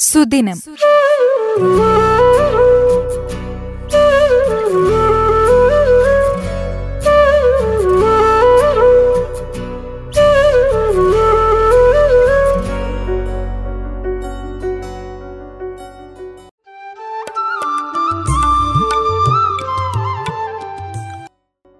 സുദിനം.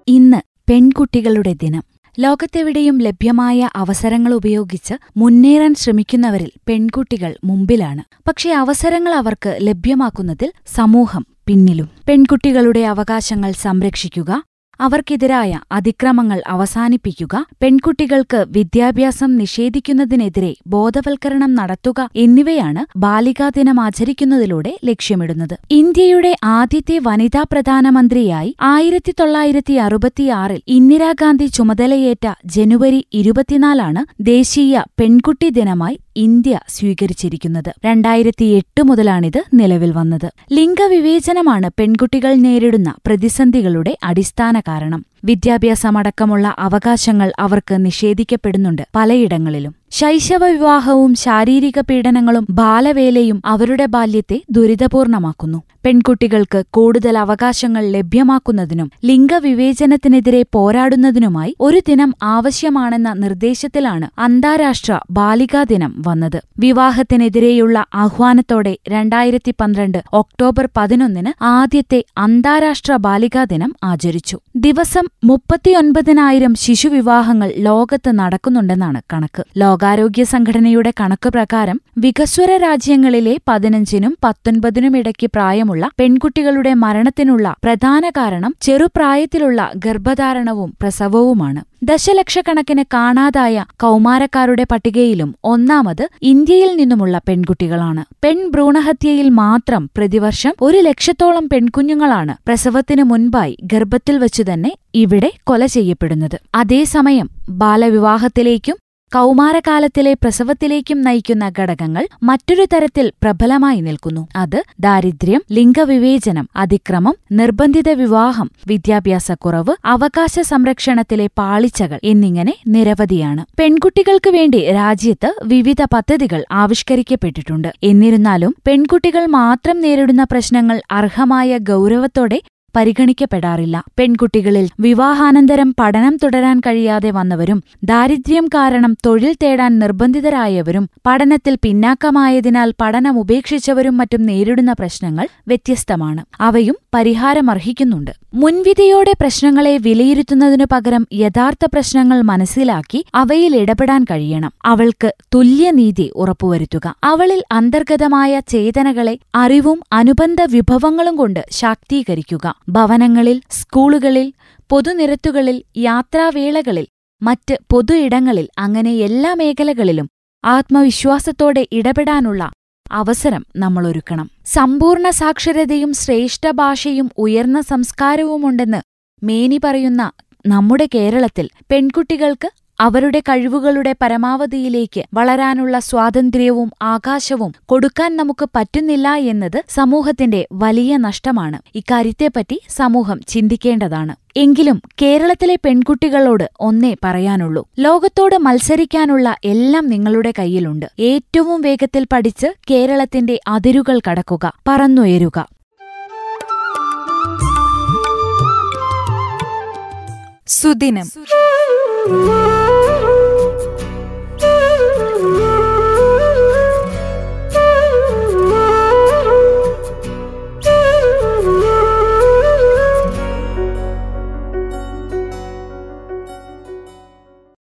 ഇന്ന് പെൺകുട്ടികളുടെ ദിനം. ലോകത്തെവിടെയും ലഭ്യമായ അവസരങ്ങൾ ഉപയോഗിച്ച് മുന്നേറാൻ ശ്രമിക്കുന്നവരിൽ പെൺകുട്ടികൾ മുമ്പിലാണ്. പക്ഷേ അവസരങ്ങൾ അവർക്ക് ലഭ്യമാക്കുന്നതിൽ സമൂഹം പിന്നിലും. പെൺകുട്ടികളുടെ അവകാശങ്ങൾ സംരക്ഷിക്കുക അവർക്കെതിരായ അതിക്രമങ്ങൾ അവസാനിപ്പിക്കുക പെൺകുട്ടികൾക്ക് വിദ്യാഭ്യാസം നിഷേധിക്കുന്നതിനെതിരെ ബോധവൽക്കരണം നടത്തുക എന്നിവയാണ് ബാലികാ ദിനം ആചരിക്കുന്നതിലൂടെ ലക്ഷ്യമിടുന്നത്. ഇന്ത്യയുടെ ആദ്യത്തെ വനിതാ പ്രധാനമന്ത്രിയായി ആയിരത്തി തൊള്ളായിരത്തി അറുപത്തിയാറിൽ ഇന്ദിരാഗാന്ധി ചുമതലയേറ്റ ജനുവരി ഇരുപത്തിനാലാണ് ദേശീയ പെൺകുട്ടി ദിനമായി ഇന്ത്യ സ്വീകരിച്ചിരിക്കുന്നത് രണ്ടായിരത്തി എട്ട് മുതലാണിത് നിലവിൽ വന്നത്. ലിംഗവിവേചനമാണ് പെൺകുട്ടികൾ നേരിടുന്ന പ്രതിസന്ധികളുടെ അടിസ്ഥാന കാരണം. വിദ്യാഭ്യാസമടക്കമുള്ള അവകാശങ്ങൾ അവർക്ക് നിഷേധിക്കപ്പെടുന്നുണ്ട് പലയിടങ്ങളിലും. ശൈശവ വിവാഹവും ശാരീരിക പീഡനങ്ങളും ബാലവേലയും അവരുടെ ബാല്യത്തെ ദുരിതപൂർണമാക്കുന്നു. പെൺകുട്ടികൾക്ക് കൂടുതൽ അവകാശങ്ങൾ ലഭ്യമാക്കുന്നതിനും ലിംഗവിവേചനത്തിനെതിരെ പോരാടുന്നതിനുമായി ഒരു ദിനം ആവശ്യമാണെന്ന നിർദ്ദേശത്തിലാണ് അന്താരാഷ്ട്ര ബാലികാ ദിനം വന്നത്. വിവാഹത്തിനെതിരെയുള്ള ആഹ്വാനത്തോടെ രണ്ടായിരത്തി പന്ത്രണ്ട് ഒക്ടോബർ പതിനൊന്നിന് ആദ്യത്തെ അന്താരാഷ്ട്ര ബാലികാ ദിനം ആചരിച്ചു. ദിവസം മുപ്പത്തിയൊൻപതിനായിരം ശിശുവിവാഹങ്ങൾ ലോകത്ത് നടക്കുന്നുണ്ടെന്നാണ് കണക്ക്. ലോകാരോഗ്യ സംഘടനയുടെ കണക്ക് പ്രകാരം വികസ്വര രാജ്യങ്ങളിലെ പതിനഞ്ചിനും പത്തൊൻപതിനും ഇടയ്ക്ക് പ്രായമുള്ള പെൺകുട്ടികളുടെ മരണത്തിനുള്ള പ്രധാന കാരണം ചെറുപ്രായത്തിലുള്ള ഗർഭധാരണവും പ്രസവവുമാണ്. ദശലക്ഷക്കണക്കിന് കാണാതായ കൗമാരക്കാരുടെ പട്ടികയിലും ഒന്നാമത് ഇന്ത്യയിൽ നിന്നുമുള്ള പെൺകുട്ടികളാണ്. പെൺഭ്രൂണഹത്യയിൽ മാത്രം പ്രതിവർഷം ഒരു ലക്ഷത്തോളം പെൺകുഞ്ഞുങ്ങളാണ് പ്രസവത്തിനു മുൻപായി ഗർഭത്തിൽ വച്ചുതന്നെ ഇവിടെ കൊല ചെയ്യപ്പെടുന്നത്. അതേസമയം ബാലവിവാഹത്തിലേക്കും കൗമാരകാലത്തിലെ പ്രസവത്തിലേക്കും നയിക്കുന്ന ഘടകങ്ങൾ മറ്റൊരു തരത്തിൽ പ്രബലമായി നിൽക്കുന്നു. അത് ദാരിദ്ര്യം ലിംഗവിവേചനം അതിക്രമം നിർബന്ധിത വിവാഹം വിദ്യാഭ്യാസക്കുറവ് അവകാശ സംരക്ഷണത്തിലെ പാളിച്ചകൾ എന്നിങ്ങനെ നിരവധിയാണ്. പെൺകുട്ടികൾക്ക് വേണ്ടി രാജ്യത്ത് വിവിധ പദ്ധതികൾ ആവിഷ്കരിക്കപ്പെട്ടിട്ടുണ്ട്. എന്നിരുന്നാലും പെൺകുട്ടികൾ മാത്രം നേരിടുന്ന പ്രശ്നങ്ങൾ അർഹമായ ഗൗരവത്തോടെ പരിഗണിക്കപ്പെടാറില്ല. പെൺകുട്ടികളിൽ വിവാഹാനന്തരം പഠനം തുടരാൻ കഴിയാതെ വന്നവരും ദാരിദ്ര്യം കാരണം തൊഴിൽ തേടാൻ നിർബന്ധിതരായവരും പഠനത്തിൽ പിന്നാക്കമായതിനാൽ പഠനം ഉപേക്ഷിച്ചവരും മറ്റും നേരിടുന്ന പ്രശ്നങ്ങൾ വ്യത്യസ്തമാണ്. അവയും പരിഹാരമർഹിക്കുന്നുണ്ട്. മുൻവിധിയോടെ പ്രശ്നങ്ങളെ വിലയിരുത്തുന്നതിനു പകരം യഥാർത്ഥ പ്രശ്നങ്ങൾ മനസ്സിലാക്കി അവയിൽ ഇടപെടാൻ കഴിയണം. അവൾക്ക് തുല്യനീതി ഉറപ്പുവരുത്തുക. അവളിൽ അന്തർഗതമായ ചേതനകളെ അറിവും അനുബന്ധ വിഭവങ്ങളും കൊണ്ട് ശാക്തീകരിക്കുക. ഭവനങ്ങളിൽ സ്കൂളുകളിൽ പൊതുനിരത്തുകളിൽ യാത്രാവേളകളിൽ മറ്റ് പൊതു ഇടങ്ങളിൽ അങ്ങനെ എല്ലാ മേഖലകളിലും ആത്മവിശ്വാസത്തോടെ ഇടപെടാനുള്ള അവസരം നമ്മളൊരുക്കണം. സമ്പൂർണ സാക്ഷരതയും ശ്രേഷ്ഠ ഭാഷയും ഉയർന്ന സംസ്കാരവുമുണ്ടെന്ന് മേനി പറയുന്ന നമ്മുടെ കേരളത്തിൽ പെൺകുട്ടികൾക്ക് അവരുടെ കഴിവുകളുടെ പരമാവധിയിലേക്ക് വളരാനുള്ള സ്വാതന്ത്ര്യവും ആകാശവും കൊടുക്കാൻ നമുക്ക് പറ്റുന്നില്ല എന്നത് സമൂഹത്തിന്റെ വലിയ നഷ്ടമാണ്. ഇക്കാര്യത്തെപ്പറ്റി സമൂഹം ചിന്തിക്കേണ്ടതാണ്. എങ്കിലും കേരളത്തിലെ പെൺകുട്ടികളോട് ഒന്നേ പറയാനുള്ളൂ. ലോകത്തോട് മത്സരിക്കാനുള്ള എല്ലാം നിങ്ങളുടെ കയ്യിലുണ്ട്. ഏറ്റവും വേഗത്തിൽ പഠിച്ച് കേരളത്തിന്റെ അതിരുകൾ കടക്കുക പറന്നുയരുക. സുദിനം.